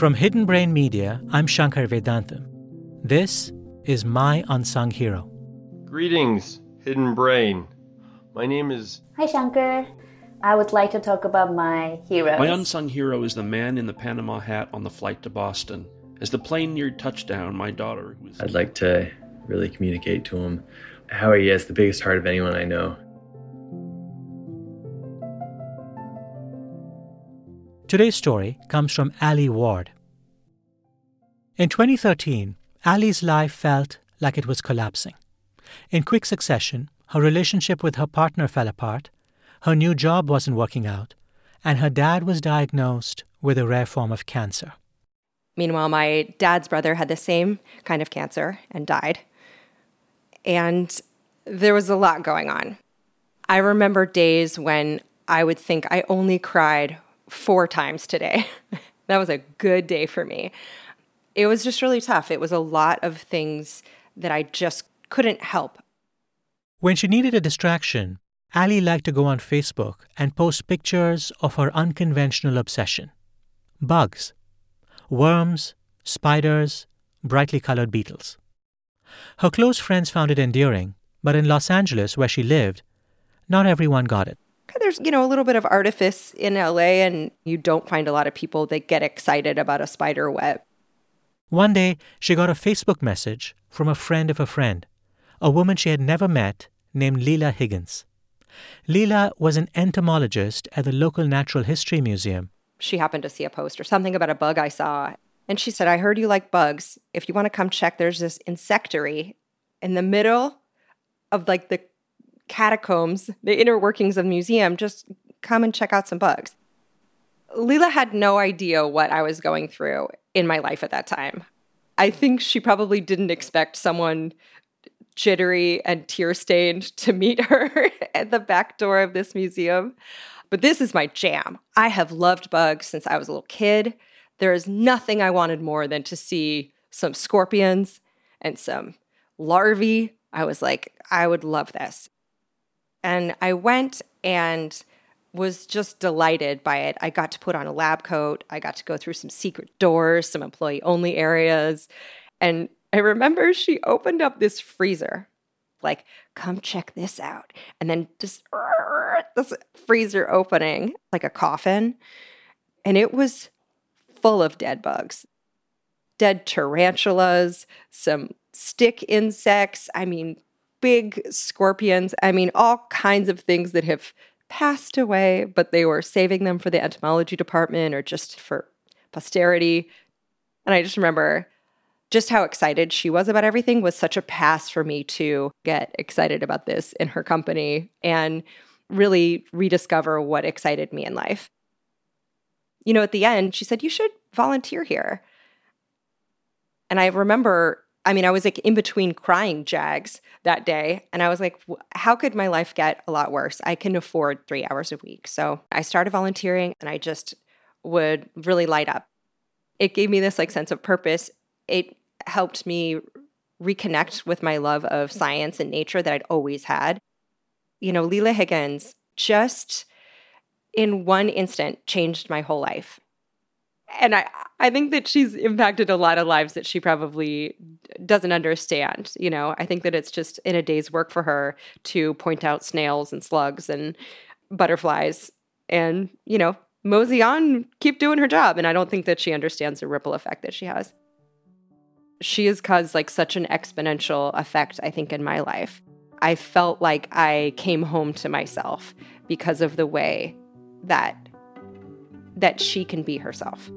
From Hidden Brain Media, I'm Shankar Vedantam. This is My Unsung Hero. Greetings, Hidden Brain. My name is. Hi, Shankar. I would like to talk about my hero. My unsung hero is the man in the Panama hat on the flight to Boston. As the plane neared touchdown, my daughter was. I'd like to really communicate to him how he has the biggest heart of anyone I know. Today's story comes from Alie Ward. In 2013, Alie's life felt like it was collapsing. In quick succession, her relationship with her partner fell apart, her new job wasn't working out, and her dad was diagnosed with a rare form of cancer. Meanwhile, my dad's brother had the same kind of cancer and died. And there was a lot going on. I remember days when I would think I only cried four times today. that was a good day for me. It was just really tough. It was a lot of things that I just couldn't help. When she needed a distraction, Alie liked to go on Facebook and post pictures of her unconventional obsession bugs, worms, spiders, brightly colored beetles. Her close friends found it endearing, but in Los Angeles, where she lived, not everyone got it there's you know a little bit of artifice in LA and you don't find a lot of people that get excited about a spider web. One day, she got a Facebook message from a friend of a friend, a woman she had never met named Lila Higgins. Lila was an entomologist at the local Natural History Museum. She happened to see a post or something about a bug I saw. And she said, I heard you like bugs. If you want to come check, there's this insectary in the middle of like the catacombs, the inner workings of the museum, just come and check out some bugs. Lila had no idea what I was going through in my life at that time. I think she probably didn't expect someone jittery and tear stained to meet her at the back door of this museum. But this is my jam. I have loved bugs since I was a little kid. There is nothing I wanted more than to see some scorpions and some larvae. I was like, I would love this. And I went and was just delighted by it. I got to put on a lab coat. I got to go through some secret doors, some employee only areas. And I remember she opened up this freezer, like, come check this out. And then just this freezer opening, like a coffin. And it was full of dead bugs, dead tarantulas, some stick insects. I mean, big scorpions. I mean, all kinds of things that have passed away, but they were saving them for the entomology department or just for posterity. And I just remember just how excited she was about everything was such a pass for me to get excited about this in her company and really rediscover what excited me in life. You know, at the end, she said, You should volunteer here. And I remember I mean, I was like in between crying jags that day. And I was like, how could my life get a lot worse? I can afford three hours a week. So I started volunteering and I just would really light up. It gave me this like sense of purpose. It helped me reconnect with my love of science and nature that I'd always had. You know, Lila Higgins just in one instant changed my whole life and I, I think that she's impacted a lot of lives that she probably doesn't understand. You know, I think that it's just in a day's work for her to point out snails and slugs and butterflies and, you know, mosey on, keep doing her job. And I don't think that she understands the ripple effect that she has. She has caused like such an exponential effect, I think, in my life. I felt like I came home to myself because of the way that that she can be herself.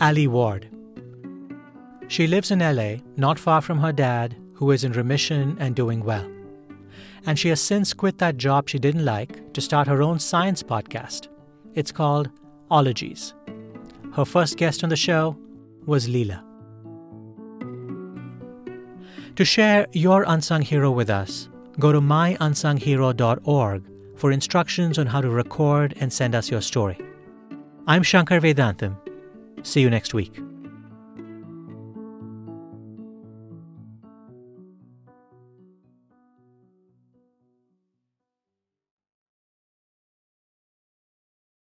Alie Ward. She lives in LA, not far from her dad, who is in remission and doing well. And she has since quit that job she didn't like to start her own science podcast. It's called Ologies. Her first guest on the show was Lila. To share your unsung hero with us, go to myunsunghero.org for instructions on how to record and send us your story. I'm Shankar Vedantam. See you next week.